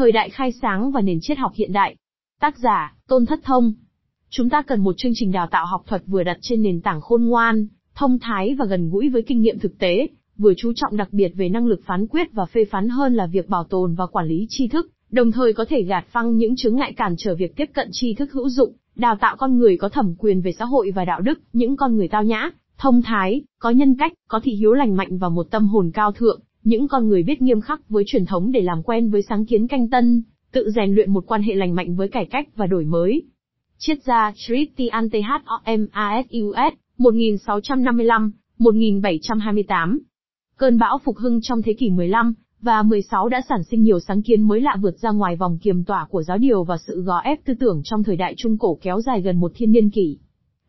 Thời đại khai sáng và nền triết học hiện đại. Tác giả, Tôn Thất Thông. Chúng ta cần một chương trình đào tạo học thuật vừa đặt trên nền tảng khôn ngoan, thông thái và gần gũi với kinh nghiệm thực tế, vừa chú trọng đặc biệt về năng lực phán quyết và phê phán hơn là việc bảo tồn và quản lý tri thức, đồng thời có thể gạt phăng những chứng ngại cản trở việc tiếp cận tri thức hữu dụng, đào tạo con người có thẩm quyền về xã hội và đạo đức, những con người tao nhã, thông thái, có nhân cách, có thị hiếu lành mạnh và một tâm hồn cao thượng, những con người biết nghiêm khắc với truyền thống để làm quen với sáng kiến canh tân, tự rèn luyện một quan hệ lành mạnh với cải cách và đổi mới. Triết gia Christian Thomas, 1655, 1728. Cơn bão phục hưng trong thế kỷ 15 và 16 đã sản sinh nhiều sáng kiến mới lạ vượt ra ngoài vòng kiềm tỏa của giáo điều và sự gò ép tư tưởng trong thời đại trung cổ kéo dài gần một thiên niên kỷ.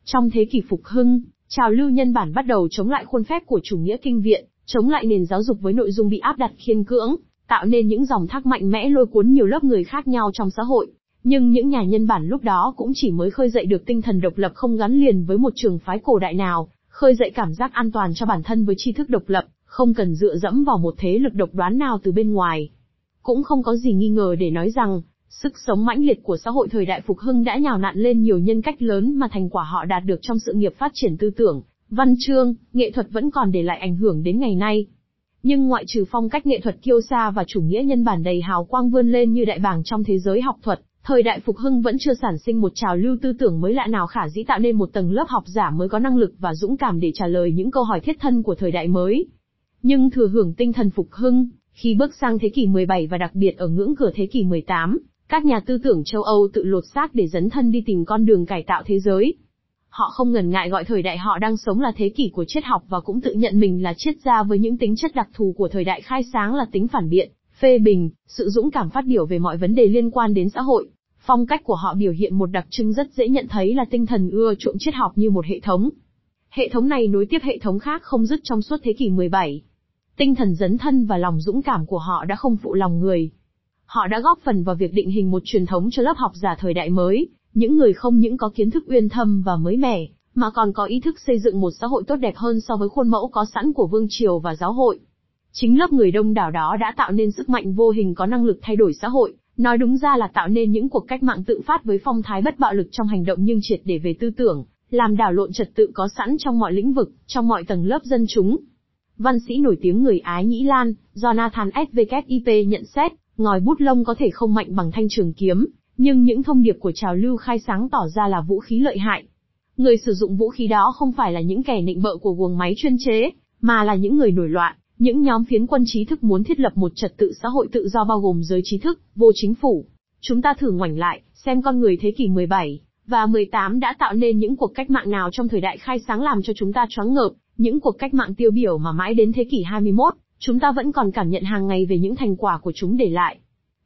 Trong thế kỷ phục hưng, trào lưu nhân bản bắt đầu chống lại khuôn phép của chủ nghĩa kinh viện, chống lại nền giáo dục với nội dung bị áp đặt khiên cưỡng, tạo nên những dòng thác mạnh mẽ lôi cuốn nhiều lớp người khác nhau trong xã hội. Nhưng những nhà nhân bản lúc đó cũng chỉ mới khơi dậy được tinh thần độc lập không gắn liền với một trường phái cổ đại nào, khơi dậy cảm giác an toàn cho bản thân với tri thức độc lập, không cần dựa dẫm vào một thế lực độc đoán nào từ bên ngoài. Cũng không có gì nghi ngờ để nói rằng, sức sống mãnh liệt của xã hội thời đại phục hưng đã nhào nặn lên nhiều nhân cách lớn mà thành quả họ đạt được trong sự nghiệp phát triển tư tưởng, văn chương, nghệ thuật vẫn còn để lại ảnh hưởng đến ngày nay. Nhưng ngoại trừ phong cách nghệ thuật kiêu sa và chủ nghĩa nhân bản đầy hào quang vươn lên như đại bàng trong thế giới học thuật, thời đại phục hưng vẫn chưa sản sinh một trào lưu tư tưởng mới lạ nào khả dĩ tạo nên một tầng lớp học giả mới có năng lực và dũng cảm để trả lời những câu hỏi thiết thân của thời đại mới. Nhưng thừa hưởng tinh thần phục hưng, khi bước sang thế kỷ 17 và đặc biệt ở ngưỡng cửa thế kỷ 18, các nhà tư tưởng châu Âu tự lột xác để dấn thân đi tìm con đường cải tạo thế giới. Họ không ngần ngại gọi thời đại họ đang sống là thế kỷ của triết học và cũng tự nhận mình là triết gia với những tính chất đặc thù của thời đại khai sáng là tính phản biện, phê bình, sự dũng cảm phát biểu về mọi vấn đề liên quan đến xã hội. Phong cách của họ biểu hiện một đặc trưng rất dễ nhận thấy là tinh thần ưa chuộng triết học như một hệ thống. Hệ thống này nối tiếp hệ thống khác không dứt trong suốt thế kỷ 17. Tinh thần dấn thân và lòng dũng cảm của họ đã không phụ lòng người. Họ đã góp phần vào việc định hình một truyền thống cho lớp học giả thời đại mới, những người không những có kiến thức uyên thâm và mới mẻ, mà còn có ý thức xây dựng một xã hội tốt đẹp hơn so với khuôn mẫu có sẵn của vương triều và giáo hội. Chính lớp người đông đảo đó đã tạo nên sức mạnh vô hình có năng lực thay đổi xã hội, nói đúng ra là tạo nên những cuộc cách mạng tự phát với phong thái bất bạo lực trong hành động nhưng triệt để về tư tưởng, làm đảo lộn trật tự có sẵn trong mọi lĩnh vực, trong mọi tầng lớp dân chúng. Văn sĩ nổi tiếng người Ái Nhĩ Lan, Jonathan SVKIP nhận xét, ngòi bút lông có thể không mạnh bằng thanh trường kiếm, nhưng những thông điệp của trào lưu khai sáng tỏ ra là vũ khí lợi hại. Người sử dụng vũ khí đó không phải là những kẻ nịnh bợ của guồng máy chuyên chế, mà là những người nổi loạn, những nhóm phiến quân trí thức muốn thiết lập một trật tự xã hội tự do bao gồm giới trí thức, vô chính phủ. Chúng ta thử ngoảnh lại, xem con người thế kỷ 17 và 18 đã tạo nên những cuộc cách mạng nào trong thời đại khai sáng làm cho chúng ta choáng ngợp, những cuộc cách mạng tiêu biểu mà mãi đến thế kỷ 21, chúng ta vẫn còn cảm nhận hàng ngày về những thành quả của chúng để lại.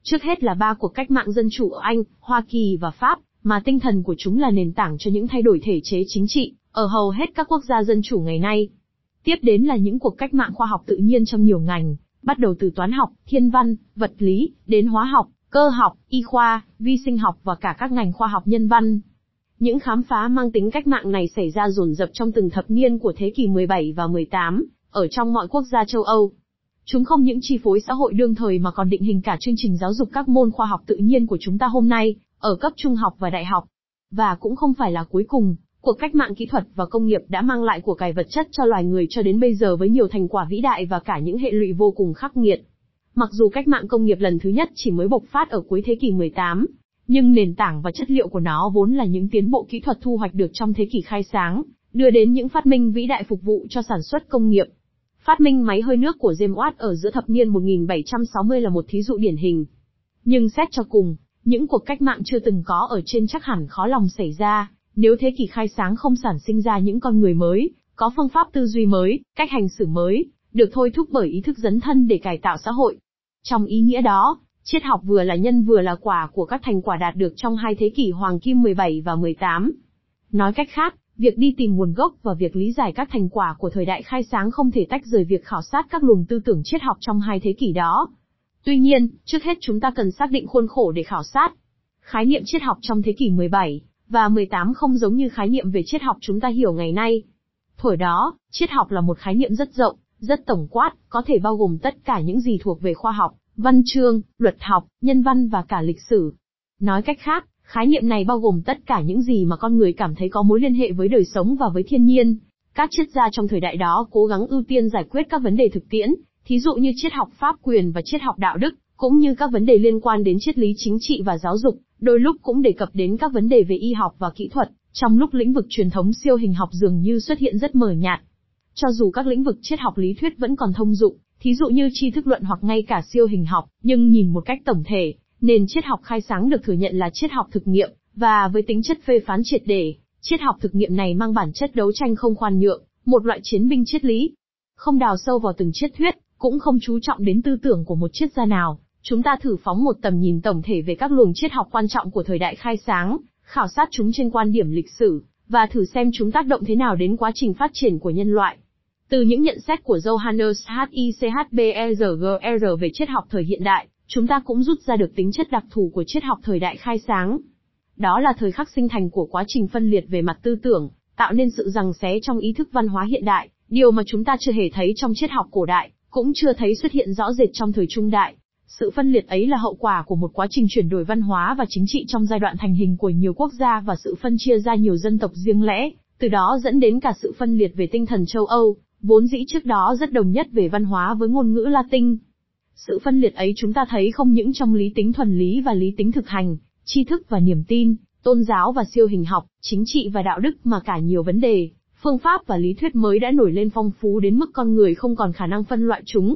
Trước hết là ba cuộc cách mạng dân chủ ở Anh, Hoa Kỳ và Pháp, mà tinh thần của chúng là nền tảng cho những thay đổi thể chế chính trị, ở hầu hết các quốc gia dân chủ ngày nay. Tiếp đến là những cuộc cách mạng khoa học tự nhiên trong nhiều ngành, bắt đầu từ toán học, thiên văn, vật lý, đến hóa học, cơ học, y khoa, vi sinh học và cả các ngành khoa học nhân văn. Những khám phá mang tính cách mạng này xảy ra dồn dập trong từng thập niên của thế kỷ 17 và 18, ở trong mọi quốc gia châu Âu. Chúng không những chi phối xã hội đương thời mà còn định hình cả chương trình giáo dục các môn khoa học tự nhiên của chúng ta hôm nay, ở cấp trung học và đại học. Và cũng không phải là cuối cùng, cuộc cách mạng kỹ thuật và công nghiệp đã mang lại của cải vật chất cho loài người cho đến bây giờ với nhiều thành quả vĩ đại và cả những hệ lụy vô cùng khắc nghiệt. Mặc dù cách mạng công nghiệp lần thứ nhất chỉ mới bộc phát ở cuối thế kỷ 18, nhưng nền tảng và chất liệu của nó vốn là những tiến bộ kỹ thuật thu hoạch được trong thế kỷ khai sáng, đưa đến những phát minh vĩ đại phục vụ cho sản xuất công nghiệp. Phát minh máy hơi nước của James Watt ở giữa thập niên 1760 là một thí dụ điển hình. Nhưng xét cho cùng, những cuộc cách mạng chưa từng có ở trên chắc hẳn khó lòng xảy ra, nếu thế kỷ khai sáng không sản sinh ra những con người mới, có phương pháp tư duy mới, cách hành xử mới, được thôi thúc bởi ý thức dấn thân để cải tạo xã hội. Trong ý nghĩa đó, triết học vừa là nhân vừa là quả của các thành quả đạt được trong hai thế kỷ hoàng kim 17 và 18. Nói cách khác, Việc đi tìm nguồn gốc và việc lý giải các thành quả của thời đại khai sáng không thể tách rời việc khảo sát các luồng tư tưởng triết học trong hai thế kỷ đó. Tuy nhiên, trước hết chúng ta cần xác định khuôn khổ để khảo sát. Khái niệm triết học trong thế kỷ 17 và 18 không giống như khái niệm về triết học chúng ta hiểu ngày nay. Thổi đó, triết học là một khái niệm rất rộng, rất tổng quát, có thể bao gồm tất cả những gì thuộc về khoa học, văn chương, luật học, nhân văn và cả lịch sử. Nói cách khác, khái niệm này bao gồm tất cả những gì mà con người cảm thấy có mối liên hệ với đời sống và với thiên nhiên. Các triết gia trong thời đại đó cố gắng ưu tiên giải quyết các vấn đề thực tiễn, thí dụ như triết học pháp quyền và triết học đạo đức, cũng như các vấn đề liên quan đến triết lý chính trị và giáo dục, đôi lúc cũng đề cập đến các vấn đề về y học và kỹ thuật, trong lúc lĩnh vực truyền thống siêu hình học dường như xuất hiện rất mờ nhạt. Cho dù các lĩnh vực triết học lý thuyết vẫn còn thông dụng, thí dụ như tri thức luận hoặc ngay cả siêu hình học, nhưng nhìn một cách tổng thể, nền triết học khai sáng được thừa nhận là triết học thực nghiệm, và với tính chất phê phán triệt để, triết học thực nghiệm này mang bản chất đấu tranh không khoan nhượng, một loại chiến binh triết lý. Không đào sâu vào từng triết thuyết, cũng không chú trọng đến tư tưởng của một triết gia nào, chúng ta thử phóng một tầm nhìn tổng thể về các luồng triết học quan trọng của thời đại khai sáng, khảo sát chúng trên quan điểm lịch sử, và thử xem chúng tác động thế nào đến quá trình phát triển của nhân loại. Từ những nhận xét của Johannes Hichberger về triết học thời hiện đại, chúng ta cũng rút ra được tính chất đặc thù của triết học thời đại khai sáng. Đó là thời khắc sinh thành của quá trình phân liệt về mặt tư tưởng, tạo nên sự rằng xé trong ý thức văn hóa hiện đại, điều mà chúng ta chưa hề thấy trong triết học cổ đại, cũng chưa thấy xuất hiện rõ rệt trong thời trung đại. Sự phân liệt ấy là hậu quả của một quá trình chuyển đổi văn hóa và chính trị trong giai đoạn thành hình của nhiều quốc gia và sự phân chia ra nhiều dân tộc riêng lẻ, từ đó dẫn đến cả sự phân liệt về tinh thần châu Âu, vốn dĩ trước đó rất đồng nhất về văn hóa với ngôn ngữ Latin. Sự phân liệt ấy chúng ta thấy không những trong lý tính thuần lý và lý tính thực hành, tri thức và niềm tin, tôn giáo và siêu hình học, chính trị và đạo đức mà cả nhiều vấn đề, phương pháp và lý thuyết mới đã nổi lên phong phú đến mức con người không còn khả năng phân loại chúng.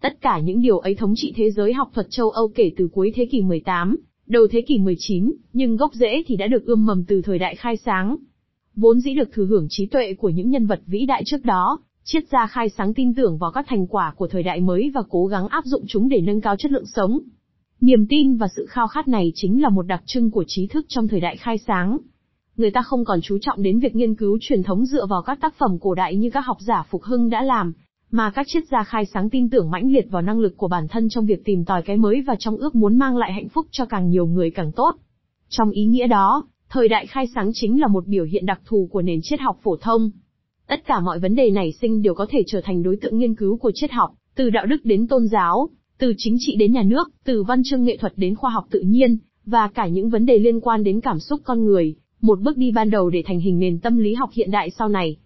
Tất cả những điều ấy thống trị thế giới học thuật châu Âu kể từ cuối thế kỷ 18, đầu thế kỷ 19, nhưng gốc rễ thì đã được ươm mầm từ thời đại khai sáng. Vốn dĩ được thừa hưởng trí tuệ của những nhân vật vĩ đại trước đó, triết gia khai sáng tin tưởng vào các thành quả của thời đại mới và cố gắng áp dụng chúng để nâng cao chất lượng sống. Niềm tin và sự khao khát này chính là một đặc trưng của trí thức trong thời đại khai sáng. Người ta không còn chú trọng đến việc nghiên cứu truyền thống dựa vào các tác phẩm cổ đại như các học giả phục hưng đã làm, mà các triết gia khai sáng tin tưởng mãnh liệt vào năng lực của bản thân trong việc tìm tòi cái mới và trong ước muốn mang lại hạnh phúc cho càng nhiều người càng tốt. Trong ý nghĩa đó, thời đại khai sáng chính là một biểu hiện đặc thù của nền triết học phổ thông. Tất cả mọi vấn đề nảy sinh đều có thể trở thành đối tượng nghiên cứu của triết học, từ đạo đức đến tôn giáo, từ chính trị đến nhà nước, từ văn chương nghệ thuật đến khoa học tự nhiên, và cả những vấn đề liên quan đến cảm xúc con người, một bước đi ban đầu để thành hình nền tâm lý học hiện đại sau này.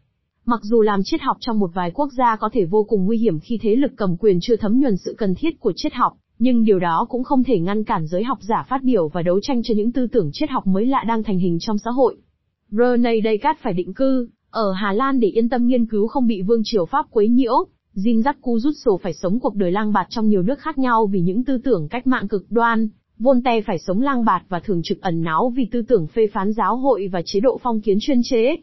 Mặc dù làm triết học trong một vài quốc gia có thể vô cùng nguy hiểm khi thế lực cầm quyền chưa thấm nhuần sự cần thiết của triết học, nhưng điều đó cũng không thể ngăn cản giới học giả phát biểu và đấu tranh cho những tư tưởng triết học mới lạ đang thành hình trong xã hội. René Descartes phải định cư ở Hà Lan để yên tâm nghiên cứu không bị vương triều Pháp quấy nhiễu. Jean-Jacques Rousseau phải sống cuộc đời lang bạt trong nhiều nước khác nhau vì những tư tưởng cách mạng cực đoan. Voltaire phải sống lang bạt và thường trực ẩn náu vì tư tưởng phê phán giáo hội và chế độ phong kiến chuyên chế.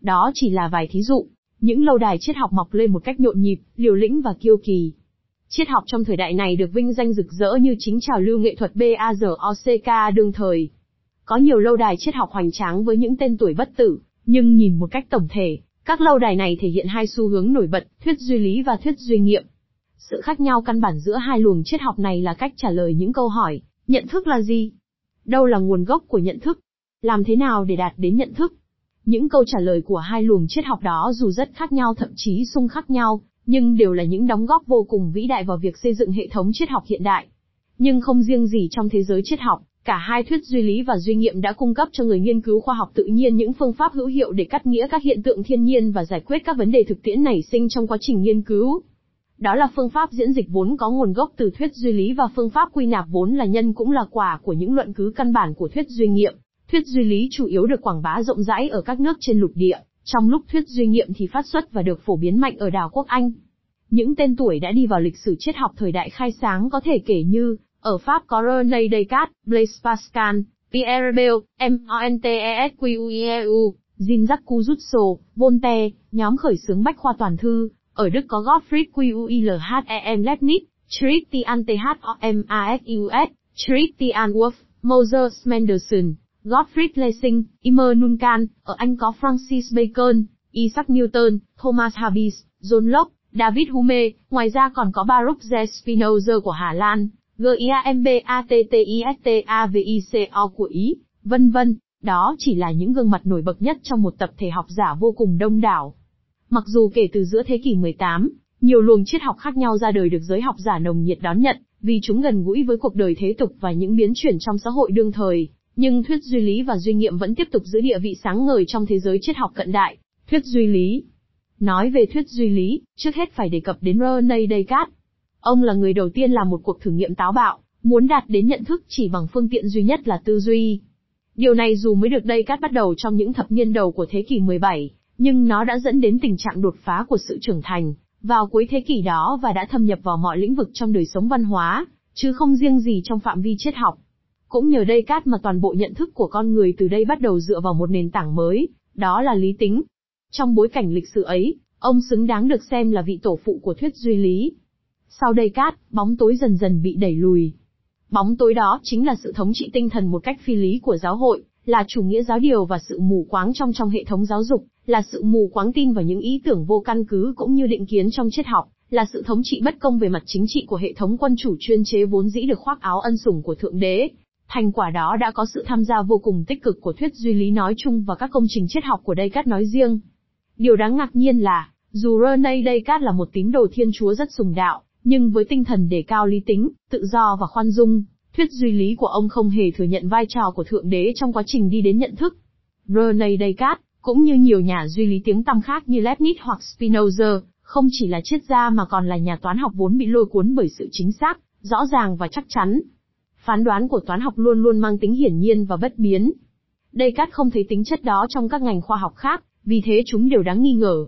Đó chỉ là vài thí dụ, những lâu đài triết học mọc lên một cách nhộn nhịp, liều lĩnh và kiêu kỳ. Triết học trong thời đại này được vinh danh rực rỡ như chính trào lưu nghệ thuật BAZOCK đương thời. Có nhiều lâu đài triết học hoành tráng với những tên tuổi bất tử, nhưng nhìn một cách tổng thể, các lâu đài này thể hiện hai xu hướng nổi bật, thuyết duy lý và thuyết duy nghiệm. Sự khác nhau căn bản giữa hai luồng triết học này là cách trả lời những câu hỏi, nhận thức là gì? Đâu là nguồn gốc của nhận thức? Làm thế nào để đạt đến nhận thức? Những câu trả lời của hai luồng triết học đó dù rất khác nhau thậm chí xung khắc nhau, nhưng đều là những đóng góp vô cùng vĩ đại vào việc xây dựng hệ thống triết học hiện đại. Nhưng không riêng gì trong thế giới triết học, cả hai thuyết duy lý và duy nghiệm đã cung cấp cho người nghiên cứu khoa học tự nhiên những phương pháp hữu hiệu để cắt nghĩa các hiện tượng thiên nhiên và giải quyết các vấn đề thực tiễn nảy sinh trong quá trình nghiên cứu. Đó là phương pháp diễn dịch vốn có nguồn gốc từ thuyết duy lý và phương pháp quy nạp vốn là nhân cũng là quả của những luận cứ căn bản của thuyết duy nghiệm. Thuyết duy lý chủ yếu được quảng bá rộng rãi ở các nước trên lục địa, trong lúc thuyết duy nghiệm thì phát xuất và được phổ biến mạnh ở đảo quốc Anh. Những tên tuổi đã đi vào lịch sử triết học thời đại khai sáng có thể kể như, ở Pháp có René Descartes, Blaise Pascal, Pierre Bell, Montesquieu, Jean-Jacques Rousseau, Voltaire, nhóm khởi xướng bách khoa toàn thư, ở Đức có Gottfried Wilhelm Leibniz, Christian Thom Masius, Christian Wolff, Moses Mendelssohn, Gottfried Lessing, Immanuel Kant, ở Anh có Francis Bacon, Isaac Newton, Thomas Hobbes, John Locke, David Hume, ngoài ra còn có Baruch Z Spinoza của Hà Lan, GIAMBATTISTAVICO của Ý, vân vân. Đó chỉ là những gương mặt nổi bật nhất trong một tập thể học giả vô cùng đông đảo. Mặc dù kể từ giữa thế kỷ 18, nhiều luồng triết học khác nhau ra đời được giới học giả nồng nhiệt đón nhận, vì chúng gần gũi với cuộc đời thế tục và những biến chuyển trong xã hội đương thời, nhưng thuyết duy lý và duy nghiệm vẫn tiếp tục giữ địa vị sáng ngời trong thế giới triết học cận đại. Thuyết duy lý Nói về thuyết duy lý, trước hết phải đề cập đến René Descartes. Ông là người đầu tiên làm một cuộc thử nghiệm táo bạo, muốn đạt đến nhận thức chỉ bằng phương tiện duy nhất là tư duy. Điều này dù mới được Descartes bắt đầu trong những thập niên đầu của thế kỷ 17, nhưng nó đã dẫn đến tình trạng đột phá của sự trưởng thành, vào cuối thế kỷ đó và đã thâm nhập vào mọi lĩnh vực trong đời sống văn hóa, chứ không riêng gì trong phạm vi triết học. Cũng nhờ đây cát mà toàn bộ nhận thức của con người từ đây bắt đầu dựa vào một nền tảng mới, đó là lý tính. Trong bối cảnh lịch sử ấy, ông xứng đáng được xem là vị tổ phụ của thuyết duy lý. Sau đây cát, bóng tối dần dần bị đẩy lùi. Bóng tối đó chính là sự thống trị tinh thần một cách phi lý của giáo hội, là chủ nghĩa giáo điều và sự mù quáng trong trong hệ thống giáo dục, là sự mù quáng tin vào những ý tưởng vô căn cứ cũng như định kiến trong triết học, là sự thống trị bất công về mặt chính trị của hệ thống quân chủ chuyên chế vốn dĩ được khoác áo ân sủng của thượng đế. Thành quả đó đã có sự tham gia vô cùng tích cực của thuyết duy lý nói chung và các công trình triết học của Descartes nói riêng. Điều đáng ngạc nhiên là, dù René Descartes là một tín đồ thiên chúa rất sùng đạo, nhưng với tinh thần đề cao lý tính, tự do và khoan dung, thuyết duy lý của ông không hề thừa nhận vai trò của thượng đế trong quá trình đi đến nhận thức. René Descartes, cũng như nhiều nhà duy lý tiếng tăm khác như Leibniz hoặc Spinoza, không chỉ là triết gia mà còn là nhà toán học vốn bị lôi cuốn bởi sự chính xác, rõ ràng và chắc chắn. Phán đoán của toán học luôn luôn mang tính hiển nhiên và bất biến. Descartes không thấy tính chất đó trong các ngành khoa học khác, vì thế chúng đều đáng nghi ngờ.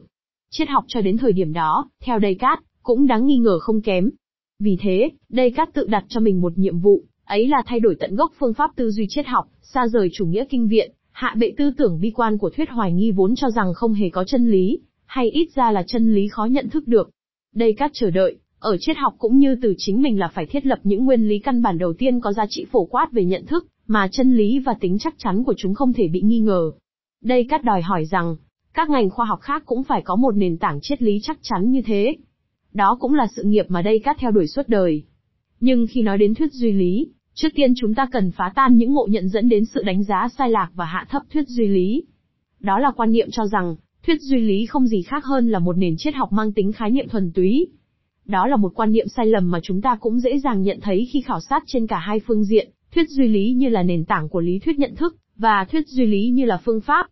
Triết học cho đến thời điểm đó, theo Descartes, cũng đáng nghi ngờ không kém. Vì thế, đây Cát tự đặt cho mình một nhiệm vụ, ấy là thay đổi tận gốc phương pháp tư duy triết học, xa rời chủ nghĩa kinh viện, hạ bệ tư tưởng bi quan của thuyết hoài nghi vốn cho rằng không hề có chân lý, hay ít ra là chân lý khó nhận thức được. Đây các chờ đợi, ở triết học cũng như từ chính mình là phải thiết lập những nguyên lý căn bản đầu tiên có giá trị phổ quát về nhận thức, mà chân lý và tính chắc chắn của chúng không thể bị nghi ngờ. Đây Cát đòi hỏi rằng, các ngành khoa học khác cũng phải có một nền tảng triết lý chắc chắn như thế. Đó cũng là sự nghiệp mà đây cắt theo đuổi suốt đời. Nhưng khi nói đến thuyết duy lý, trước tiên chúng ta cần phá tan những ngộ nhận dẫn đến sự đánh giá sai lạc và hạ thấp thuyết duy lý. Đó là quan niệm cho rằng, Thuyết duy lý không gì khác hơn là một nền triết học mang tính khái niệm thuần túy. Đó là một quan niệm sai lầm mà chúng ta cũng dễ dàng nhận thấy khi khảo sát trên cả hai phương diện, thuyết duy lý như là nền tảng của lý thuyết nhận thức, và thuyết duy lý như là phương pháp.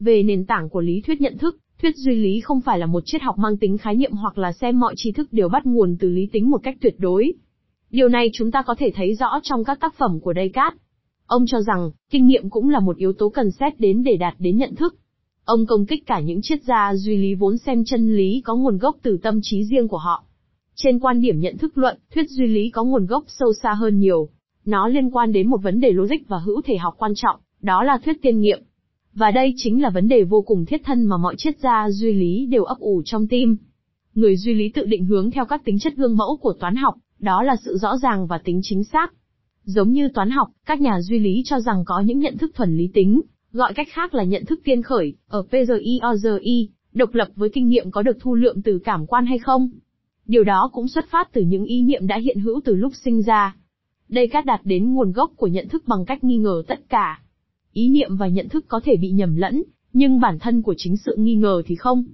Về nền tảng của lý thuyết nhận thức, thuyết duy lý không phải là một triết học mang tính khái niệm hoặc là xem mọi tri thức đều bắt nguồn từ lý tính một cách tuyệt đối. Điều này chúng ta có thể thấy rõ trong các tác phẩm của Descartes. Ông cho rằng, kinh nghiệm cũng là một yếu tố cần xét đến để đạt đến nhận thức. Ông công kích cả những triết gia duy lý vốn xem chân lý có nguồn gốc từ tâm trí riêng của họ. Trên quan điểm nhận thức luận, thuyết duy lý có nguồn gốc sâu xa hơn nhiều. Nó liên quan đến một vấn đề logic và hữu thể học quan trọng, đó là thuyết tiên nghiệm. Và đây chính là vấn đề vô cùng thiết thân mà mọi triết gia duy lý đều ấp ủ trong tim. Người duy lý tự định hướng theo các tính chất gương mẫu của toán học, đó là sự rõ ràng và tính chính xác. Giống như toán học, các nhà duy lý cho rằng có những nhận thức thuần lý tính, Gọi cách khác là nhận thức tiên khởi, ở PGIOGI, độc lập với kinh nghiệm có được thu lượng từ cảm quan hay không? Điều đó cũng xuất phát từ những ý niệm đã hiện hữu từ lúc sinh ra. Đây cát đạt đến nguồn gốc của nhận thức bằng cách nghi ngờ tất cả. Ý niệm và nhận thức có thể bị nhầm lẫn, nhưng bản thân của chính sự nghi ngờ thì không.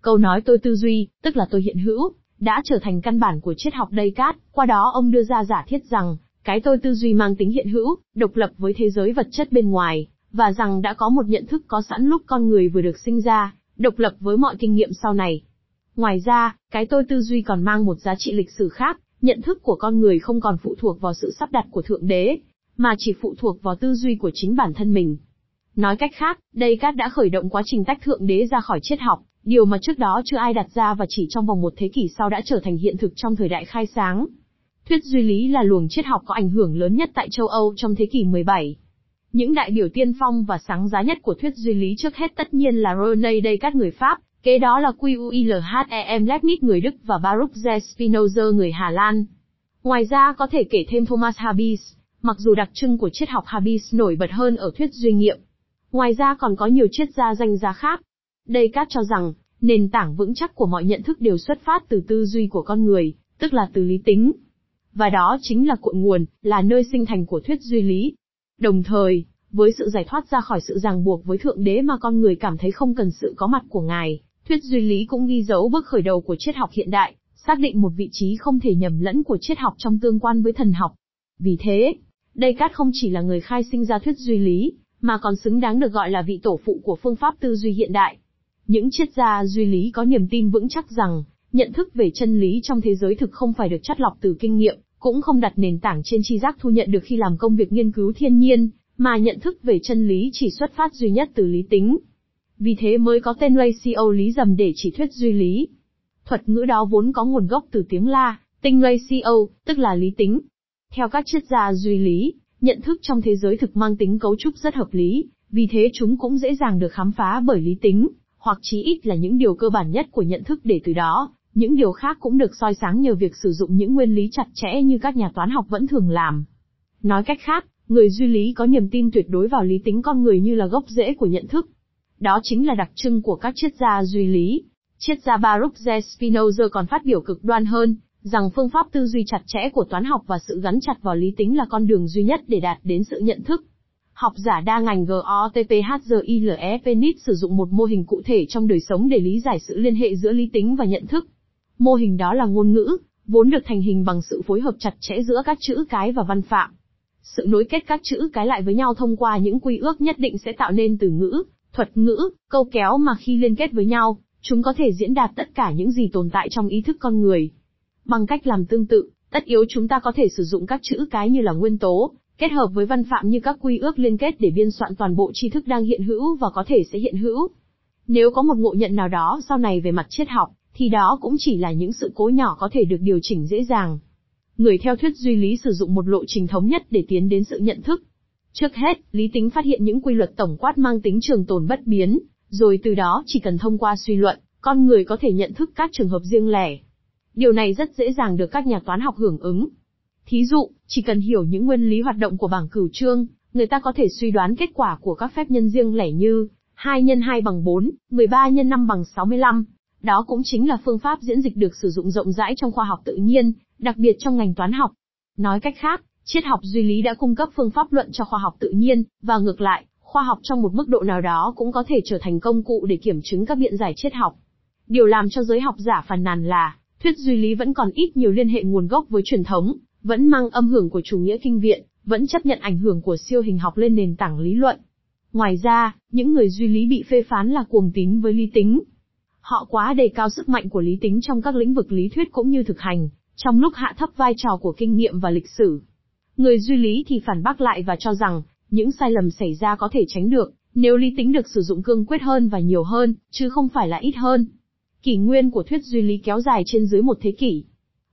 Câu nói tôi tư duy, tức là tôi hiện hữu, đã trở thành căn bản của triết học đây cát, qua đó ông đưa ra giả thiết rằng, cái tôi tư duy mang tính hiện hữu, độc lập với thế giới vật chất bên ngoài, và rằng đã có một nhận thức có sẵn lúc con người vừa được sinh ra, độc lập với mọi kinh nghiệm sau này. Ngoài ra, cái tôi tư duy còn mang một giá trị lịch sử khác, nhận thức của con người không còn phụ thuộc vào sự sắp đặt của Thượng Đế, mà chỉ phụ thuộc vào tư duy của chính bản thân mình. Nói cách khác, đây cát đã khởi động quá trình tách Thượng Đế ra khỏi triết học, điều mà trước đó chưa ai đặt ra và chỉ trong vòng một thế kỷ sau đã trở thành hiện thực trong thời đại khai sáng. Thuyết duy lý là luồng triết học có ảnh hưởng lớn nhất tại châu Âu trong thế kỷ 17. Những đại biểu tiên phong và sáng giá nhất của thuyết duy lý trước hết tất nhiên là René Descartes người Pháp, kế đó là Quilhem Leibniz người Đức và Baruch Spinoza người Hà Lan. Ngoài ra có thể kể thêm Thomas Hobbes, mặc dù đặc trưng của triết học Habis nổi bật hơn ở thuyết duy nghiệm. Ngoài ra còn có nhiều triết gia danh giá khác. Descartes cho rằng, nền tảng vững chắc của mọi nhận thức đều xuất phát từ tư duy của con người, tức là từ lý tính. Và đó chính là cội nguồn, là nơi sinh thành của thuyết duy lý. Đồng thời, với sự giải thoát ra khỏi sự ràng buộc với Thượng Đế mà con người cảm thấy không cần sự có mặt của Ngài, thuyết duy lý cũng ghi dấu bước khởi đầu của triết học hiện đại, xác định một vị trí không thể nhầm lẫn của triết học trong tương quan với thần học. Vì thế, đây cát không chỉ là người khai sinh ra thuyết duy lý, mà còn xứng đáng được gọi là vị tổ phụ của phương pháp tư duy hiện đại. Những triết gia duy lý có niềm tin vững chắc rằng, nhận thức về chân lý trong thế giới thực không phải được chắt lọc từ kinh nghiệm, cũng không đặt nền tảng trên tri giác thu nhận được khi làm công việc nghiên cứu thiên nhiên, mà nhận thức về chân lý chỉ xuất phát duy nhất từ lý tính. Vì thế mới có tên ratio lý dầm để chỉ thuyết duy lý. Thuật ngữ đó vốn có nguồn gốc từ tiếng La, tinh ratio, tức là lý tính. Theo các triết gia duy lý, nhận thức trong thế giới thực mang tính cấu trúc rất hợp lý, vì thế chúng cũng dễ dàng được khám phá bởi lý tính, hoặc chí ít là những điều cơ bản nhất của nhận thức để từ đó, những điều khác cũng được soi sáng nhờ việc sử dụng những nguyên lý chặt chẽ như các nhà toán học vẫn thường làm. Nói cách khác, người duy lý có niềm tin tuyệt đối vào lý tính con người như là gốc rễ của nhận thức. Đó chính là đặc trưng của các triết gia duy lý. Triết gia Baruch Spinoza còn phát biểu cực đoan hơn, rằng phương pháp tư duy chặt chẽ của toán học và sự gắn chặt vào lý tính là con đường duy nhất để đạt đến sự nhận thức. Học giả đa ngành GOTPHGILE Penit sử dụng một mô hình cụ thể trong đời sống để lý giải sự liên hệ giữa lý tính và nhận thức. Mô hình đó là ngôn ngữ, vốn được thành hình bằng sự phối hợp chặt chẽ giữa các chữ cái và văn phạm. Sự nối kết các chữ cái lại với nhau thông qua những quy ước nhất định sẽ tạo nên từ ngữ, thuật ngữ, câu kéo mà khi liên kết với nhau, chúng có thể diễn đạt tất cả những gì tồn tại trong ý thức con người. Bằng cách làm tương tự, tất yếu chúng ta có thể sử dụng các chữ cái như là nguyên tố, kết hợp với văn phạm như các quy ước liên kết để biên soạn toàn bộ tri thức đang hiện hữu và có thể sẽ hiện hữu. Nếu có một ngộ nhận nào đó sau này về mặt triết học, thì đó cũng chỉ là những sự cố nhỏ có thể được điều chỉnh dễ dàng. Người theo thuyết duy lý sử dụng một lộ trình thống nhất để tiến đến sự nhận thức. Trước hết, lý tính phát hiện những quy luật tổng quát mang tính trường tồn bất biến, rồi từ đó chỉ cần thông qua suy luận, con người có thể nhận thức các trường hợp riêng lẻ. Điều này rất dễ dàng được các nhà toán học hưởng ứng. Thí dụ, chỉ cần hiểu những nguyên lý hoạt động của bảng cửu trương, người ta có thể suy đoán kết quả của các phép nhân riêng lẻ như 2 x 2 bằng 4, 13 x 5 bằng 65, đó cũng chính là phương pháp diễn dịch được sử dụng rộng rãi trong khoa học tự nhiên, đặc biệt trong ngành toán học. Nói cách khác, triết học duy lý đã cung cấp phương pháp luận cho khoa học tự nhiên, và ngược lại, khoa học trong một mức độ nào đó cũng có thể trở thành công cụ để kiểm chứng các biện giải triết học. Điều làm cho giới học giả phàn nàn là, thuyết duy lý vẫn còn ít nhiều liên hệ nguồn gốc với truyền thống, vẫn mang âm hưởng của chủ nghĩa kinh viện, vẫn chấp nhận ảnh hưởng của siêu hình học lên nền tảng lý luận. Ngoài ra, những người duy lý bị phê phán là cuồng tín với lý tính, Họ quá đề cao sức mạnh của lý tính trong các lĩnh vực lý thuyết cũng như thực hành, trong lúc hạ thấp vai trò của kinh nghiệm và lịch sử. Người duy lý thì phản bác lại và cho rằng, những sai lầm xảy ra có thể tránh được, nếu lý tính được sử dụng cương quyết hơn và nhiều hơn, chứ không phải là ít hơn. Kỷ nguyên của thuyết duy lý kéo dài trên dưới một thế kỷ.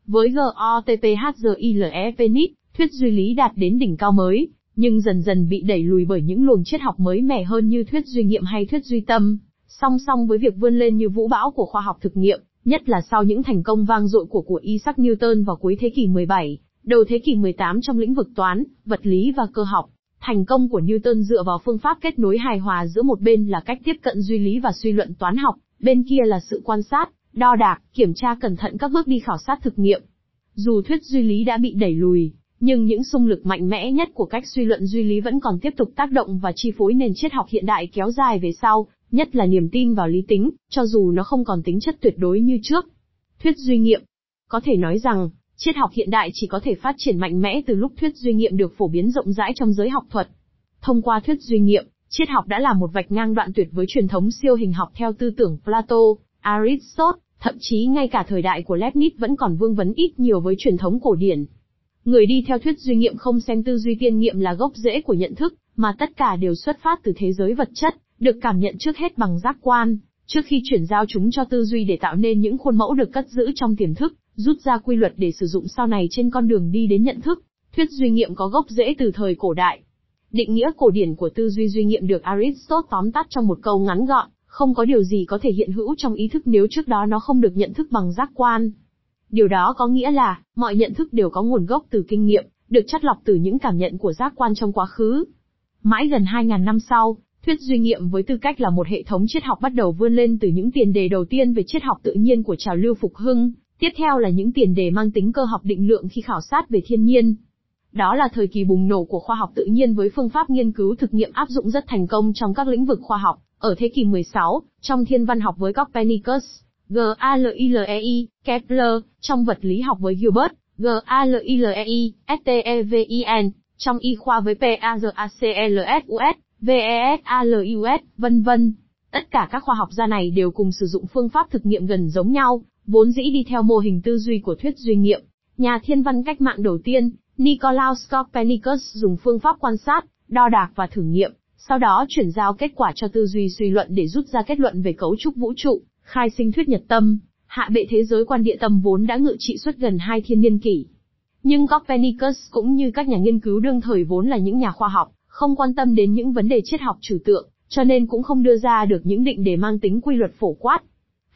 Với GOTPHZILE Penit, thuyết duy lý đạt đến đỉnh cao mới, nhưng dần dần bị đẩy lùi bởi những luồng triết học mới mẻ hơn như thuyết duy nghiệm hay thuyết duy tâm. Song song với việc vươn lên như vũ bão của khoa học thực nghiệm, nhất là sau những thành công vang dội của của Isaac Newton vào cuối thế kỷ 17, đầu thế kỷ 18 trong lĩnh vực toán, vật lý và cơ học. Thành công của Newton dựa vào phương pháp kết nối hài hòa giữa một bên là cách tiếp cận duy lý và suy luận toán học, bên kia là sự quan sát, đo đạc, kiểm tra cẩn thận các bước đi khảo sát thực nghiệm. Dù thuyết duy lý đã bị đẩy lùi, nhưng những xung lực mạnh mẽ nhất của cách suy luận duy lý vẫn còn tiếp tục tác động và chi phối nền triết học hiện đại kéo dài về sau, nhất là niềm tin vào lý tính, cho dù nó không còn tính chất tuyệt đối như trước. Thuyết duy nghiệm Có thể nói rằng, triết học hiện đại chỉ có thể phát triển mạnh mẽ từ lúc thuyết duy nghiệm được phổ biến rộng rãi trong giới học thuật. Thông qua thuyết duy nghiệm, triết học đã là một vạch ngang đoạn tuyệt với truyền thống siêu hình học theo tư tưởng Plato, Aristotle, thậm chí ngay cả thời đại của Leibniz vẫn còn vương vấn ít nhiều với truyền thống cổ điển. Người đi theo thuyết duy nghiệm không xem tư duy tiên nghiệm là gốc rễ của nhận thức, mà tất cả đều xuất phát từ thế giới vật chất, được cảm nhận trước hết bằng giác quan, trước khi chuyển giao chúng cho tư duy để tạo nên những khuôn mẫu được cất giữ trong tiềm thức, rút ra quy luật để sử dụng sau này trên con đường đi đến nhận thức. Thuyết duy nghiệm có gốc rễ từ thời cổ đại. Định nghĩa cổ điển của tư duy duy nghiệm được Aristotle tóm tắt trong một câu ngắn gọn, không có điều gì có thể hiện hữu trong ý thức nếu trước đó nó không được nhận thức bằng giác quan. Điều đó có nghĩa là, mọi nhận thức đều có nguồn gốc từ kinh nghiệm, được chắt lọc từ những cảm nhận của giác quan trong quá khứ. Mãi gần 2.000 năm sau, Thuyết duy nghiệm với tư cách là một hệ thống triết học bắt đầu vươn lên từ những tiền đề đầu tiên về triết học tự nhiên của trào lưu phục hưng, tiếp theo là những tiền đề mang tính cơ học định lượng khi khảo sát về thiên nhiên. Đó là thời kỳ bùng nổ của khoa học tự nhiên với phương pháp nghiên cứu thực nghiệm áp dụng rất thành công trong các lĩnh vực khoa học. Ở thế kỷ 16, trong thiên văn học với Copernicus, Galilei, Kepler, trong vật lý học với Gilbert, Galilei, STEVIN, trong y khoa với PAGACLSUS, VESALIUS, vân vân. Tất cả các khoa học gia này đều cùng sử dụng phương pháp thực nghiệm gần giống nhau, vốn dĩ đi theo mô hình tư duy của thuyết duy nghiệm. Nhà thiên văn cách mạng đầu tiên, Nicolaus Copernicus dùng phương pháp quan sát, đo đạc và thử nghiệm, sau đó chuyển giao kết quả cho tư duy suy luận để rút ra kết luận về cấu trúc vũ trụ, khai sinh thuyết nhật tâm, hạ bệ thế giới quan địa tâm vốn đã ngự trị suốt gần hai thiên niên kỷ. Nhưng Copernicus cũng như các nhà nghiên cứu đương thời vốn là những nhà khoa học, không quan tâm đến những vấn đề triết học trừu tượng, cho nên cũng không đưa ra được những định đề mang tính quy luật phổ quát.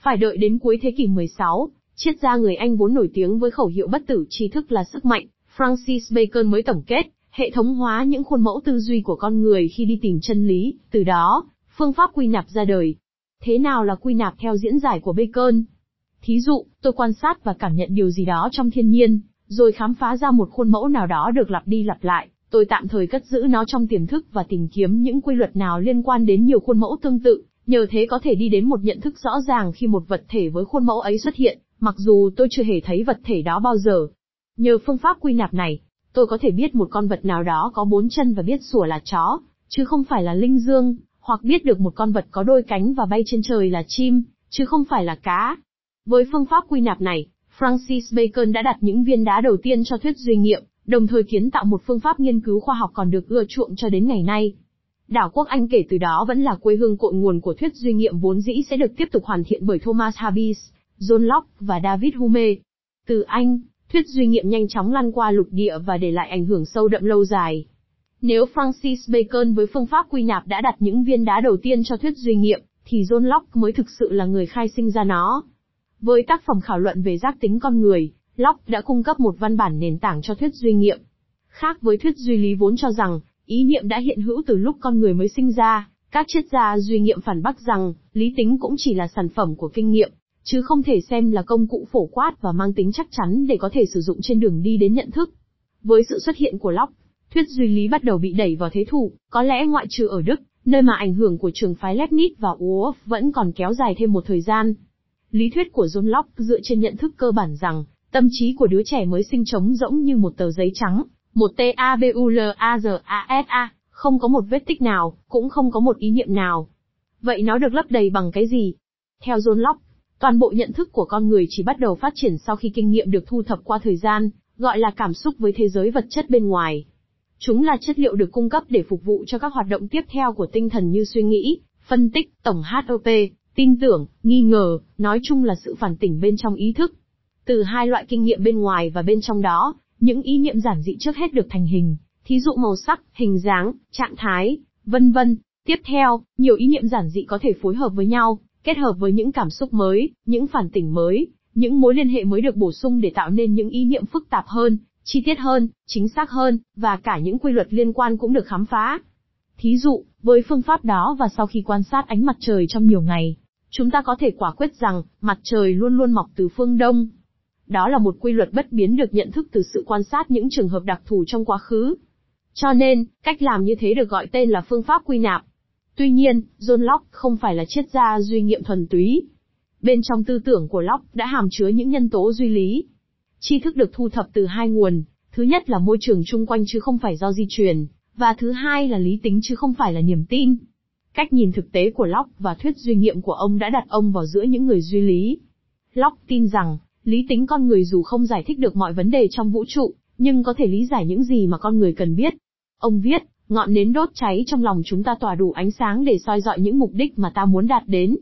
Phải đợi đến cuối thế kỷ 16, triết gia người Anh vốn nổi tiếng với khẩu hiệu bất tử tri thức là sức mạnh, Francis Bacon mới tổng kết, hệ thống hóa những khuôn mẫu tư duy của con người khi đi tìm chân lý, từ đó, phương pháp quy nạp ra đời. Thế nào là quy nạp theo diễn giải của Bacon? Thí dụ, tôi quan sát và cảm nhận điều gì đó trong thiên nhiên, rồi khám phá ra một khuôn mẫu nào đó được lặp đi lặp lại, tôi tạm thời cất giữ nó trong tiềm thức và tìm kiếm những quy luật nào liên quan đến nhiều khuôn mẫu tương tự, nhờ thế có thể đi đến một nhận thức rõ ràng khi một vật thể với khuôn mẫu ấy xuất hiện, mặc dù tôi chưa hề thấy vật thể đó bao giờ. Nhờ phương pháp quy nạp này, tôi có thể biết một con vật nào đó có bốn chân và biết sủa là chó, chứ không phải là linh dương, hoặc biết được một con vật có đôi cánh và bay trên trời là chim, chứ không phải là cá. Với phương pháp quy nạp này, Francis Bacon đã đặt những viên đá đầu tiên cho thuyết duy nghiệm, đồng thời kiến tạo một phương pháp nghiên cứu khoa học còn được ưa chuộng cho đến ngày nay. Đảo quốc Anh kể từ đó vẫn là quê hương cội nguồn của thuyết duy nghiệm vốn dĩ sẽ được tiếp tục hoàn thiện bởi Thomas Hobbes, John Locke và David Hume. Từ Anh, thuyết duy nghiệm nhanh chóng lan qua lục địa và để lại ảnh hưởng sâu đậm lâu dài. Nếu Francis Bacon với phương pháp quy nạp đã đặt những viên đá đầu tiên cho thuyết duy nghiệm, thì John Locke mới thực sự là người khai sinh ra nó. Với tác phẩm khảo luận về giác tính con người, Locke đã cung cấp một văn bản nền tảng cho thuyết duy nghiệm. Khác với thuyết duy lý vốn cho rằng, ý niệm đã hiện hữu từ lúc con người mới sinh ra, các triết gia duy nghiệm phản bác rằng, lý tính cũng chỉ là sản phẩm của kinh nghiệm, chứ không thể xem là công cụ phổ quát và mang tính chắc chắn để có thể sử dụng trên đường đi đến nhận thức. Với sự xuất hiện của Locke, thuyết duy lý bắt đầu bị đẩy vào thế thủ, có lẽ ngoại trừ ở Đức, nơi mà ảnh hưởng của trường phái Leibniz và Wolff vẫn còn kéo dài thêm một thời gian. Lý thuyết của John Locke dựa trên nhận thức cơ bản rằng, tâm trí của đứa trẻ mới sinh trống rỗng như một tờ giấy trắng, một T-A-B-U-L-A-Z-A, không có một vết tích nào, cũng không có một ý niệm nào. Vậy nó được lấp đầy bằng cái gì? Theo John Locke, toàn bộ nhận thức của con người chỉ bắt đầu phát triển sau khi kinh nghiệm được thu thập qua thời gian, gọi là cảm xúc với thế giới vật chất bên ngoài. Chúng là chất liệu được cung cấp để phục vụ cho các hoạt động tiếp theo của tinh thần như suy nghĩ, phân tích, tổng HOP, tin tưởng, nghi ngờ, nói chung là sự phản tỉnh bên trong ý thức. Từ hai loại kinh nghiệm bên ngoài và bên trong đó, những ý niệm giản dị trước hết được thành hình, thí dụ màu sắc, hình dáng, trạng thái, vân vân. Tiếp theo, nhiều ý niệm giản dị có thể phối hợp với nhau, kết hợp với những cảm xúc mới, những phản tỉnh mới, những mối liên hệ mới được bổ sung để tạo nên những ý niệm phức tạp hơn, chi tiết hơn, chính xác hơn, và cả những quy luật liên quan cũng được khám phá. Thí dụ, với phương pháp đó và sau khi quan sát ánh mặt trời trong nhiều ngày, chúng ta có thể quả quyết rằng, mặt trời luôn luôn mọc từ phương đông. Đó là một quy luật bất biến được nhận thức từ sự quan sát những trường hợp đặc thù trong quá khứ. Cho nên, cách làm như thế được gọi tên là phương pháp quy nạp. Tuy nhiên, John Locke không phải là triết gia duy nghiệm thuần túy. Bên trong tư tưởng của Locke đã hàm chứa những nhân tố duy lý. Tri thức được thu thập từ hai nguồn, thứ nhất là môi trường chung quanh chứ không phải do di truyền, và thứ hai là lý tính chứ không phải là niềm tin. Cách nhìn thực tế của Locke và thuyết duy nghiệm của ông đã đặt ông vào giữa những người duy lý. Locke tin rằng, lý tính con người dù không giải thích được mọi vấn đề trong vũ trụ, nhưng có thể lý giải những gì mà con người cần biết. Ông viết, ngọn nến đốt cháy trong lòng chúng ta tỏa đủ ánh sáng để soi dọi những mục đích mà ta muốn đạt đến.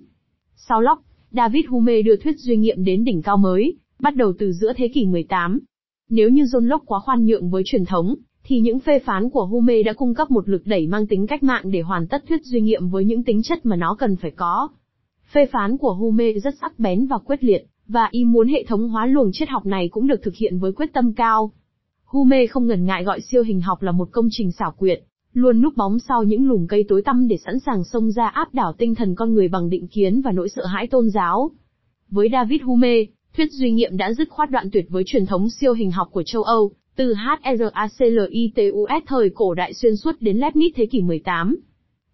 Sau Locke, David Hume đưa thuyết duy nghiệm đến đỉnh cao mới, bắt đầu từ giữa thế kỷ 18. Nếu như John Locke quá khoan nhượng với truyền thống, thì những phê phán của Hume đã cung cấp một lực đẩy mang tính cách mạng để hoàn tất thuyết duy nghiệm với những tính chất mà nó cần phải có. Phê phán của Hume rất sắc bén và quyết liệt, và y muốn hệ thống hóa luồng triết học này cũng được thực hiện với quyết tâm cao. Hume không ngần ngại gọi siêu hình học là một công trình xảo quyệt, luôn núp bóng sau những lùm cây tối tăm để sẵn sàng xông ra áp đảo tinh thần con người bằng định kiến và nỗi sợ hãi tôn giáo. Với David Hume, thuyết duy nghiệm đã dứt khoát đoạn tuyệt với truyền thống siêu hình học của châu Âu, từ HRACLITUS thời cổ đại xuyên suốt đến Leibniz thế kỷ 18.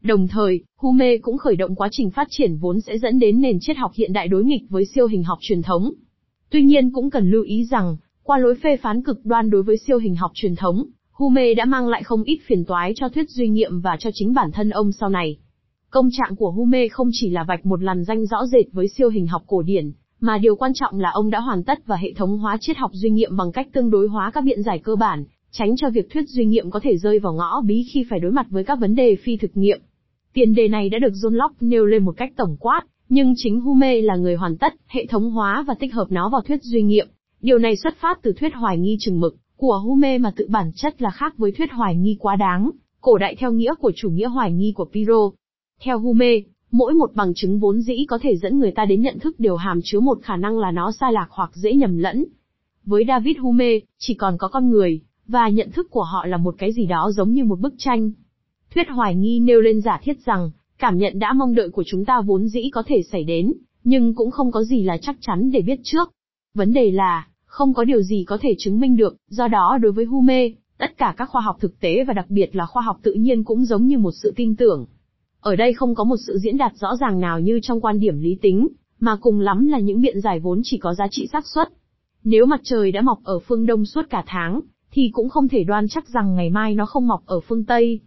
Đồng thời, Hume cũng khởi động quá trình phát triển vốn sẽ dẫn đến nền triết học hiện đại đối nghịch với siêu hình học truyền thống. Tuy nhiên cũng cần lưu ý rằng, qua lối phê phán cực đoan đối với siêu hình học truyền thống, Hume đã mang lại không ít phiền toái cho thuyết duy nghiệm và cho chính bản thân ông sau này. Công trạng của Hume không chỉ là vạch một làn danh rõ rệt với siêu hình học cổ điển, mà điều quan trọng là ông đã hoàn tất và hệ thống hóa triết học duy nghiệm bằng cách tương đối hóa các biện giải cơ bản, tránh cho việc thuyết duy nghiệm có thể rơi vào ngõ bí khi phải đối mặt với các vấn đề phi thực nghiệm. Tiền đề này đã được John Locke nêu lên một cách tổng quát, nhưng chính Hume là người hoàn tất, hệ thống hóa và tích hợp nó vào thuyết duy nghiệm. Điều này xuất phát từ thuyết hoài nghi chừng mực của Hume mà tự bản chất là khác với thuyết hoài nghi quá đáng, cổ đại theo nghĩa của chủ nghĩa hoài nghi của Pyrrho. Theo Hume, mỗi một bằng chứng vốn dĩ có thể dẫn người ta đến nhận thức đều hàm chứa một khả năng là nó sai lạc hoặc dễ nhầm lẫn. Với David Hume, chỉ còn có con người, và nhận thức của họ là một cái gì đó giống như một bức tranh. Thuyết hoài nghi nêu lên giả thiết rằng, cảm nhận đã mong đợi của chúng ta vốn dĩ có thể xảy đến, nhưng cũng không có gì là chắc chắn để biết trước. Vấn đề là, không có điều gì có thể chứng minh được, do đó đối với Hume, tất cả các khoa học thực tế và đặc biệt là khoa học tự nhiên cũng giống như một sự tin tưởng. Ở đây không có một sự diễn đạt rõ ràng nào như trong quan điểm lý tính, mà cùng lắm là những biện giải vốn chỉ có giá trị xác suất. Nếu mặt trời đã mọc ở phương Đông suốt cả tháng, thì cũng không thể đoan chắc rằng ngày mai nó không mọc ở phương Tây.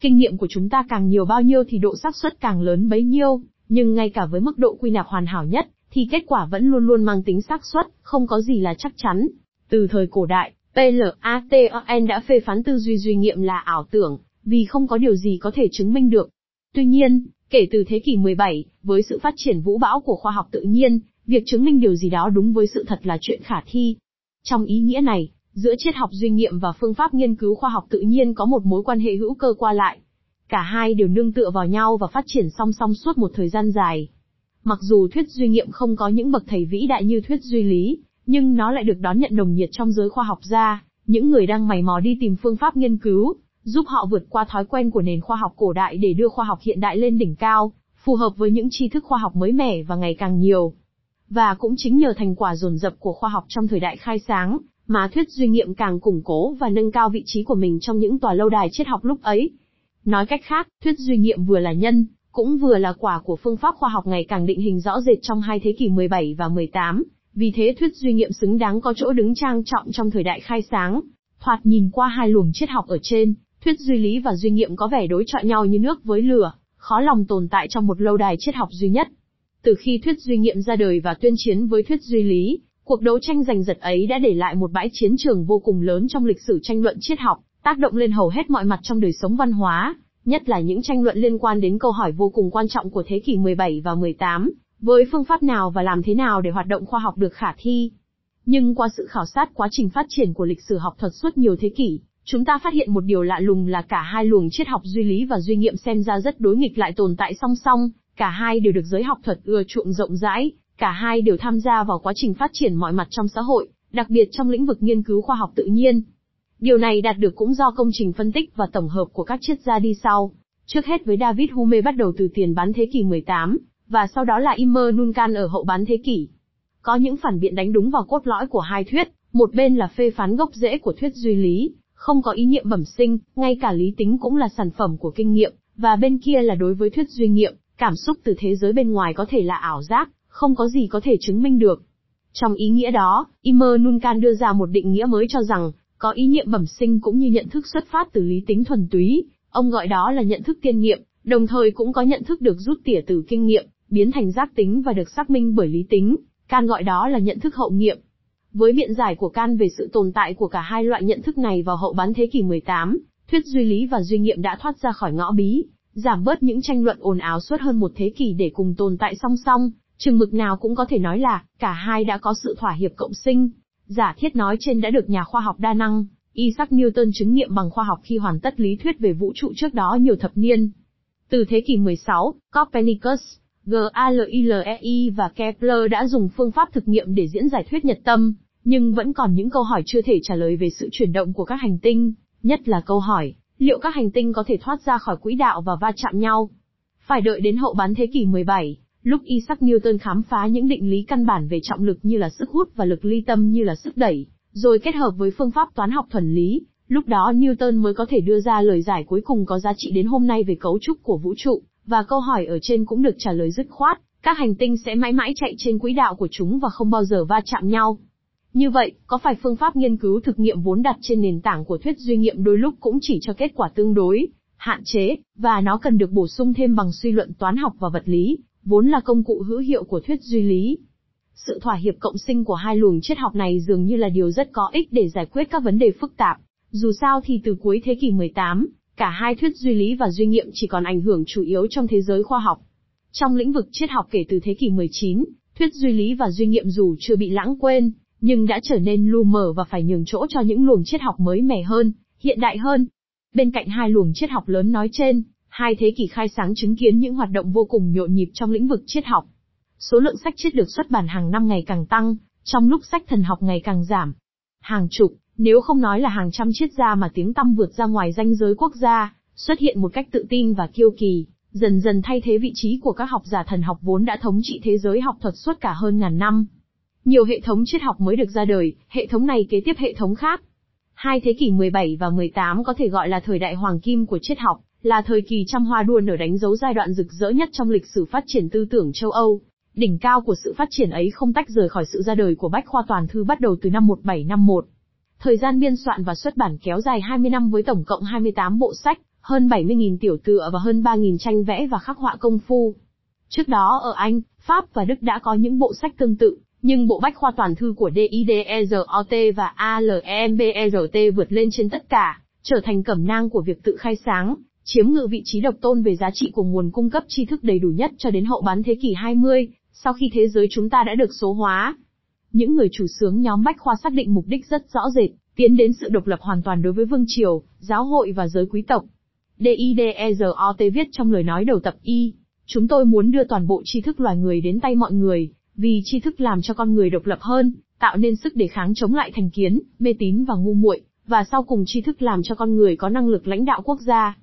Kinh nghiệm của chúng ta càng nhiều bao nhiêu thì độ xác suất càng lớn bấy nhiêu, nhưng ngay cả với mức độ quy nạp hoàn hảo nhất, thì kết quả vẫn luôn luôn mang tính xác suất, không có gì là chắc chắn. Từ thời cổ đại, Platon đã phê phán tư duy duy nghiệm là ảo tưởng, vì không có điều gì có thể chứng minh được. Tuy nhiên, kể từ thế kỷ 17, với sự phát triển vũ bão của khoa học tự nhiên, việc chứng minh điều gì đó đúng với sự thật là chuyện khả thi. Trong ý nghĩa này, giữa triết học duy nghiệm và phương pháp nghiên cứu khoa học tự nhiên có một mối quan hệ hữu cơ qua lại. Cả hai đều nương tựa vào nhau và phát triển song song suốt một thời gian dài. Mặc dù thuyết duy nghiệm không có những bậc thầy vĩ đại như thuyết duy lý, nhưng nó lại được đón nhận nồng nhiệt trong giới khoa học gia, những người đang mày mò đi tìm phương pháp nghiên cứu, giúp họ vượt qua thói quen của nền khoa học cổ đại để đưa khoa học hiện đại lên đỉnh cao, phù hợp với những tri thức khoa học mới mẻ và ngày càng nhiều. Và cũng chính nhờ thành quả dồn dập của khoa học trong thời đại khai sáng, mà thuyết duy nghiệm càng củng cố và nâng cao vị trí của mình trong những tòa lâu đài triết học lúc ấy. Nói cách khác, thuyết duy nghiệm vừa là nhân, cũng vừa là quả của phương pháp khoa học ngày càng định hình rõ rệt trong hai thế kỷ 17 và 18, vì thế thuyết duy nghiệm xứng đáng có chỗ đứng trang trọng trong thời đại khai sáng. Thoạt nhìn qua hai luồng triết học ở trên, thuyết duy lý và duy nghiệm có vẻ đối chọi nhau như nước với lửa, khó lòng tồn tại trong một lâu đài triết học duy nhất. Từ khi thuyết duy nghiệm ra đời và tuyên chiến với thuyết duy lý, cuộc đấu tranh giành giật ấy đã để lại một bãi chiến trường vô cùng lớn trong lịch sử tranh luận triết học, tác động lên hầu hết mọi mặt trong đời sống văn hóa, nhất là những tranh luận liên quan đến câu hỏi vô cùng quan trọng của thế kỷ 17 và 18, với phương pháp nào và làm thế nào để hoạt động khoa học được khả thi. Nhưng qua sự khảo sát quá trình phát triển của lịch sử học thuật suốt nhiều thế kỷ, chúng ta phát hiện một điều lạ lùng là cả hai luồng triết học duy lý và duy nghiệm xem ra rất đối nghịch lại tồn tại song song, cả hai đều được giới học thuật ưa chuộng rộng rãi, cả hai đều tham gia vào quá trình phát triển mọi mặt trong xã hội, đặc biệt trong lĩnh vực nghiên cứu khoa học tự nhiên. Điều này đạt được cũng do công trình phân tích và tổng hợp của các triết gia đi sau. Trước hết với David Hume bắt đầu từ tiền bán thế kỷ 18, và sau đó là Immanuel Kant ở hậu bán thế kỷ. Có những phản biện đánh đúng vào cốt lõi của hai thuyết, một bên là phê phán gốc rễ của thuyết duy lý, không có ý niệm bẩm sinh, ngay cả lý tính cũng là sản phẩm của kinh nghiệm, và bên kia là đối với thuyết duy nghiệm, cảm xúc từ thế giới bên ngoài có thể là ảo giác, không có gì có thể chứng minh được. Trong ý nghĩa đó, Immanuel Kant đưa ra một định nghĩa mới cho rằng, có ý niệm bẩm sinh cũng như nhận thức xuất phát từ lý tính thuần túy, ông gọi đó là nhận thức tiên nghiệm, đồng thời cũng có nhận thức được rút tỉa từ kinh nghiệm, biến thành giác tính và được xác minh bởi lý tính, Can gọi đó là nhận thức hậu nghiệm. Với biện giải của Can về sự tồn tại của cả hai loại nhận thức này vào hậu bán thế kỷ 18, thuyết duy lý và duy nghiệm đã thoát ra khỏi ngõ bí, giảm bớt những tranh luận ồn ào suốt hơn một thế kỷ để cùng tồn tại song song, chừng mực nào cũng có thể nói là, cả hai đã có sự thỏa hiệp cộng sinh. Giả thiết nói trên đã được nhà khoa học đa năng, Isaac Newton chứng nghiệm bằng khoa học khi hoàn tất lý thuyết về vũ trụ trước đó nhiều thập niên. Từ thế kỷ 16, Copernicus, Galilei và Kepler đã dùng phương pháp thực nghiệm để diễn giải thuyết nhật tâm, nhưng vẫn còn những câu hỏi chưa thể trả lời về sự chuyển động của các hành tinh, nhất là câu hỏi, liệu các hành tinh có thể thoát ra khỏi quỹ đạo và va chạm nhau? Phải đợi đến hậu bán thế kỷ 17, lúc Isaac Newton khám phá những định lý căn bản về trọng lực như là sức hút và lực ly tâm như là sức đẩy, rồi kết hợp với phương pháp toán học thuần lý, Lúc đó Newton mới có thể đưa ra lời giải cuối cùng có giá trị đến hôm nay về cấu trúc của vũ trụ, và câu hỏi ở trên cũng được trả lời dứt khoát, các hành tinh sẽ mãi mãi chạy trên quỹ đạo của chúng và không bao giờ va chạm nhau. Như vậy, có phải phương pháp nghiên cứu thực nghiệm vốn đặt trên nền tảng của thuyết duy nghiệm đôi lúc cũng chỉ cho kết quả tương đối, hạn chế, và nó cần được bổ sung thêm bằng suy luận toán học và vật lý, vốn là công cụ hữu hiệu của thuyết duy lý. Sự thỏa hiệp cộng sinh của hai luồng triết học này dường như là điều rất có ích để giải quyết các vấn đề phức tạp. Dù sao thì từ cuối thế kỷ 18, cả hai thuyết duy lý và duy nghiệm chỉ còn ảnh hưởng chủ yếu trong thế giới khoa học. Trong lĩnh vực triết học kể từ thế kỷ 19, thuyết duy lý và duy nghiệm dù chưa bị lãng quên, nhưng đã trở nên lu mờ và phải nhường chỗ cho những luồng triết học mới mẻ hơn, hiện đại hơn. Bên cạnh hai luồng triết học lớn nói trên, hai thế kỷ khai sáng chứng kiến những hoạt động vô cùng nhộn nhịp trong lĩnh vực triết học. Số lượng sách triết được xuất bản hàng năm ngày càng tăng, trong lúc sách thần học ngày càng giảm. Hàng chục, nếu không nói là hàng trăm triết gia mà tiếng tăm vượt ra ngoài danh giới quốc gia, xuất hiện một cách tự tin và kiêu kỳ, dần dần thay thế vị trí của các học giả thần học vốn đã thống trị thế giới học thuật suốt cả hơn ngàn năm. Nhiều hệ thống triết học mới được ra đời, hệ thống này kế tiếp hệ thống khác. Hai thế kỷ 17 và 18 có thể gọi là thời đại hoàng kim của triết học, là thời kỳ trăm hoa đua nở đánh dấu giai đoạn rực rỡ nhất trong lịch sử phát triển tư tưởng châu Âu. Đỉnh cao của sự phát triển ấy không tách rời khỏi sự ra đời của Bách khoa toàn thư bắt đầu từ năm 1751. Thời gian biên soạn và xuất bản kéo dài 20 năm với tổng cộng 28 bộ sách, hơn 70.000 tiểu tựa và hơn 3.000 tranh vẽ và khắc họa công phu. Trước đó ở Anh, Pháp và Đức đã có những bộ sách tương tự, nhưng bộ bách khoa toàn thư của DIDEROT và ALEMBERT vượt lên trên tất cả, trở thành cẩm nang của việc tự khai sáng, chiếm ngự vị trí độc tôn về giá trị của nguồn cung cấp tri thức đầy đủ nhất cho đến hậu bán thế kỷ 20, sau khi thế giới chúng ta đã được số hóa. Những người chủ sướng nhóm Bách Khoa xác định mục đích rất rõ rệt, tiến đến sự độc lập hoàn toàn đối với vương triều, giáo hội và giới quý tộc. DIDEROT viết trong lời nói đầu tập Y, chúng tôi muốn đưa toàn bộ tri thức loài người đến tay mọi người, vì tri thức làm cho con người độc lập hơn, tạo nên sức đề kháng chống lại thành kiến, mê tín và ngu muội, và sau cùng tri thức làm cho con người có năng lực lãnh đạo quốc gia.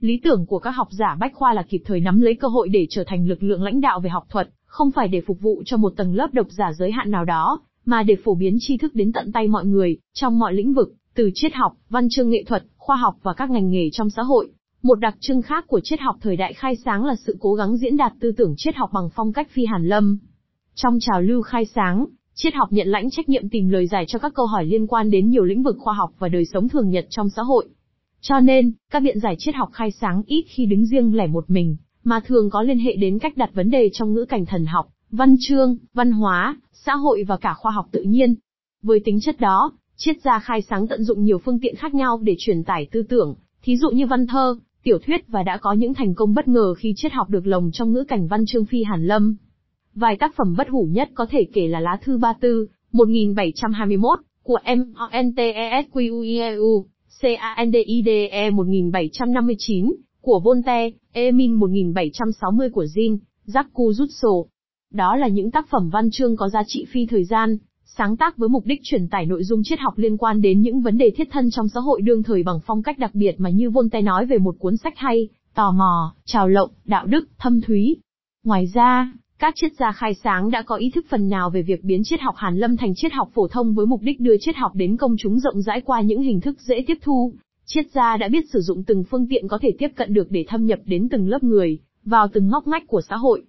Lý tưởng của các học giả bách khoa là kịp thời nắm lấy cơ hội để trở thành lực lượng lãnh đạo về học thuật, không phải để phục vụ cho một tầng lớp độc giả giới hạn nào đó, mà để phổ biến tri thức đến tận tay mọi người, trong mọi lĩnh vực, từ triết học, văn chương nghệ thuật, khoa học và các ngành nghề trong xã hội. Một đặc trưng khác của triết học thời đại khai sáng là sự cố gắng diễn đạt tư tưởng triết học bằng phong cách phi hàn lâm. Trong trào lưu khai sáng, triết học nhận lãnh trách nhiệm tìm lời giải cho các câu hỏi liên quan đến nhiều lĩnh vực khoa học và đời sống thường nhật trong xã hội. Cho nên, các viện giải triết học khai sáng ít khi đứng riêng lẻ một mình, mà thường có liên hệ đến cách đặt vấn đề trong ngữ cảnh thần học, văn chương, văn hóa, xã hội và cả khoa học tự nhiên. Với tính chất đó, triết gia khai sáng tận dụng nhiều phương tiện khác nhau để truyền tải tư tưởng, thí dụ như văn thơ, tiểu thuyết và đã có những thành công bất ngờ khi triết học được lồng trong ngữ cảnh văn chương phi hàn lâm. Vài tác phẩm bất hủ nhất có thể kể là Lá thư Ba Tư, 1721, của Montesquieu, Candide 1759, của Voltaire, Emin 1760 của Jean, Jacques Rousseau. Đó là những tác phẩm văn chương có giá trị phi thời gian, sáng tác với mục đích truyền tải nội dung triết học liên quan đến những vấn đề thiết thân trong xã hội đương thời bằng phong cách đặc biệt mà như Voltaire nói về một cuốn sách hay, tò mò, trào lộng, đạo đức, thâm thúy. Ngoài ra, các triết gia khai sáng đã có ý thức phần nào về việc biến triết học Hàn Lâm thành triết học phổ thông với mục đích đưa triết học đến công chúng rộng rãi qua những hình thức dễ tiếp thu. Triết gia đã biết sử dụng từng phương tiện có thể tiếp cận được để thâm nhập đến từng lớp người, vào từng ngóc ngách của xã hội.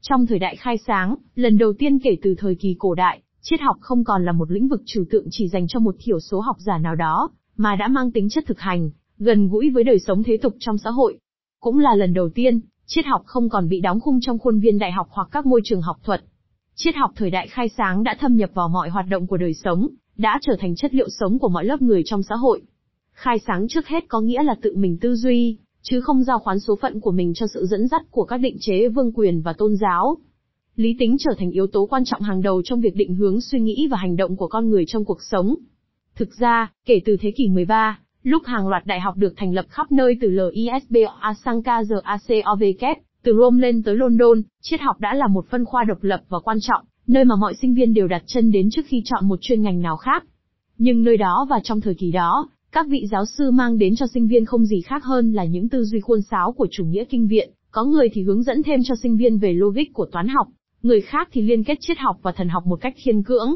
Trong thời đại khai sáng, lần đầu tiên kể từ thời kỳ cổ đại, triết học không còn là một lĩnh vực trừu tượng chỉ dành cho một thiểu số học giả nào đó, mà đã mang tính chất thực hành, gần gũi với đời sống thế tục trong xã hội. Cũng là lần đầu tiên, triết học không còn bị đóng khung trong khuôn viên đại học hoặc các môi trường học thuật. Triết học thời đại khai sáng đã thâm nhập vào mọi hoạt động của đời sống, đã trở thành chất liệu sống của mọi lớp người trong xã hội. Khai sáng trước hết có nghĩa là tự mình tư duy, chứ không giao khoán số phận của mình cho sự dẫn dắt của các định chế vương quyền và tôn giáo. Lý tính trở thành yếu tố quan trọng hàng đầu trong việc định hướng suy nghĩ và hành động của con người trong cuộc sống. Thực ra, kể từ thế kỷ 13, Lúc hàng loạt đại học được thành lập khắp nơi từ LISBA sang KZACOVK, từ Rome lên tới London, triết học đã là một phân khoa độc lập và quan trọng, nơi mà mọi sinh viên đều đặt chân đến trước khi chọn một chuyên ngành nào khác. Nhưng nơi đó và trong thời kỳ đó, các vị giáo sư mang đến cho sinh viên không gì khác hơn là những tư duy khuôn sáo của chủ nghĩa kinh viện, có người thì hướng dẫn thêm cho sinh viên về logic của toán học, người khác thì liên kết triết học và thần học một cách khiên cưỡng.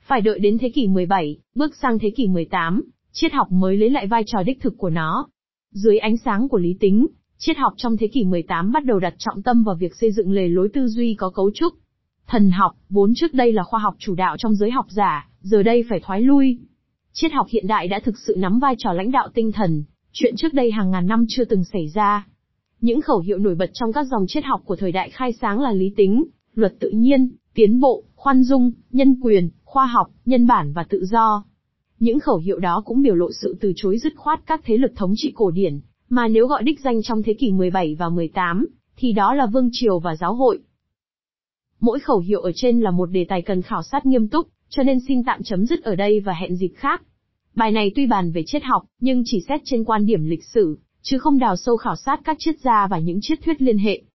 Phải đợi đến thế kỷ 17, bước sang thế kỷ 18, triết học mới lấy lại vai trò đích thực của nó. Dưới ánh sáng của lý tính, triết học trong thế kỷ 18 bắt đầu đặt trọng tâm vào việc xây dựng lề lối tư duy có cấu trúc. Thần học, vốn trước đây là khoa học chủ đạo trong giới học giả, giờ đây phải thoái lui. Triết học hiện đại đã thực sự nắm vai trò lãnh đạo tinh thần, chuyện trước đây hàng ngàn năm chưa từng xảy ra. Những khẩu hiệu nổi bật trong các dòng triết học của thời đại khai sáng là lý tính, luật tự nhiên, tiến bộ, khoan dung, nhân quyền, khoa học, nhân bản và tự do. Những khẩu hiệu đó cũng biểu lộ sự từ chối dứt khoát các thế lực thống trị cổ điển, mà nếu gọi đích danh trong thế kỷ 17 và 18, thì đó là vương triều và giáo hội. Mỗi khẩu hiệu ở trên là một đề tài cần khảo sát nghiêm túc, cho nên xin tạm chấm dứt ở đây và hẹn dịp khác. Bài này tuy bàn về triết học, nhưng chỉ xét trên quan điểm lịch sử, chứ không đào sâu khảo sát các triết gia và những triết thuyết liên hệ.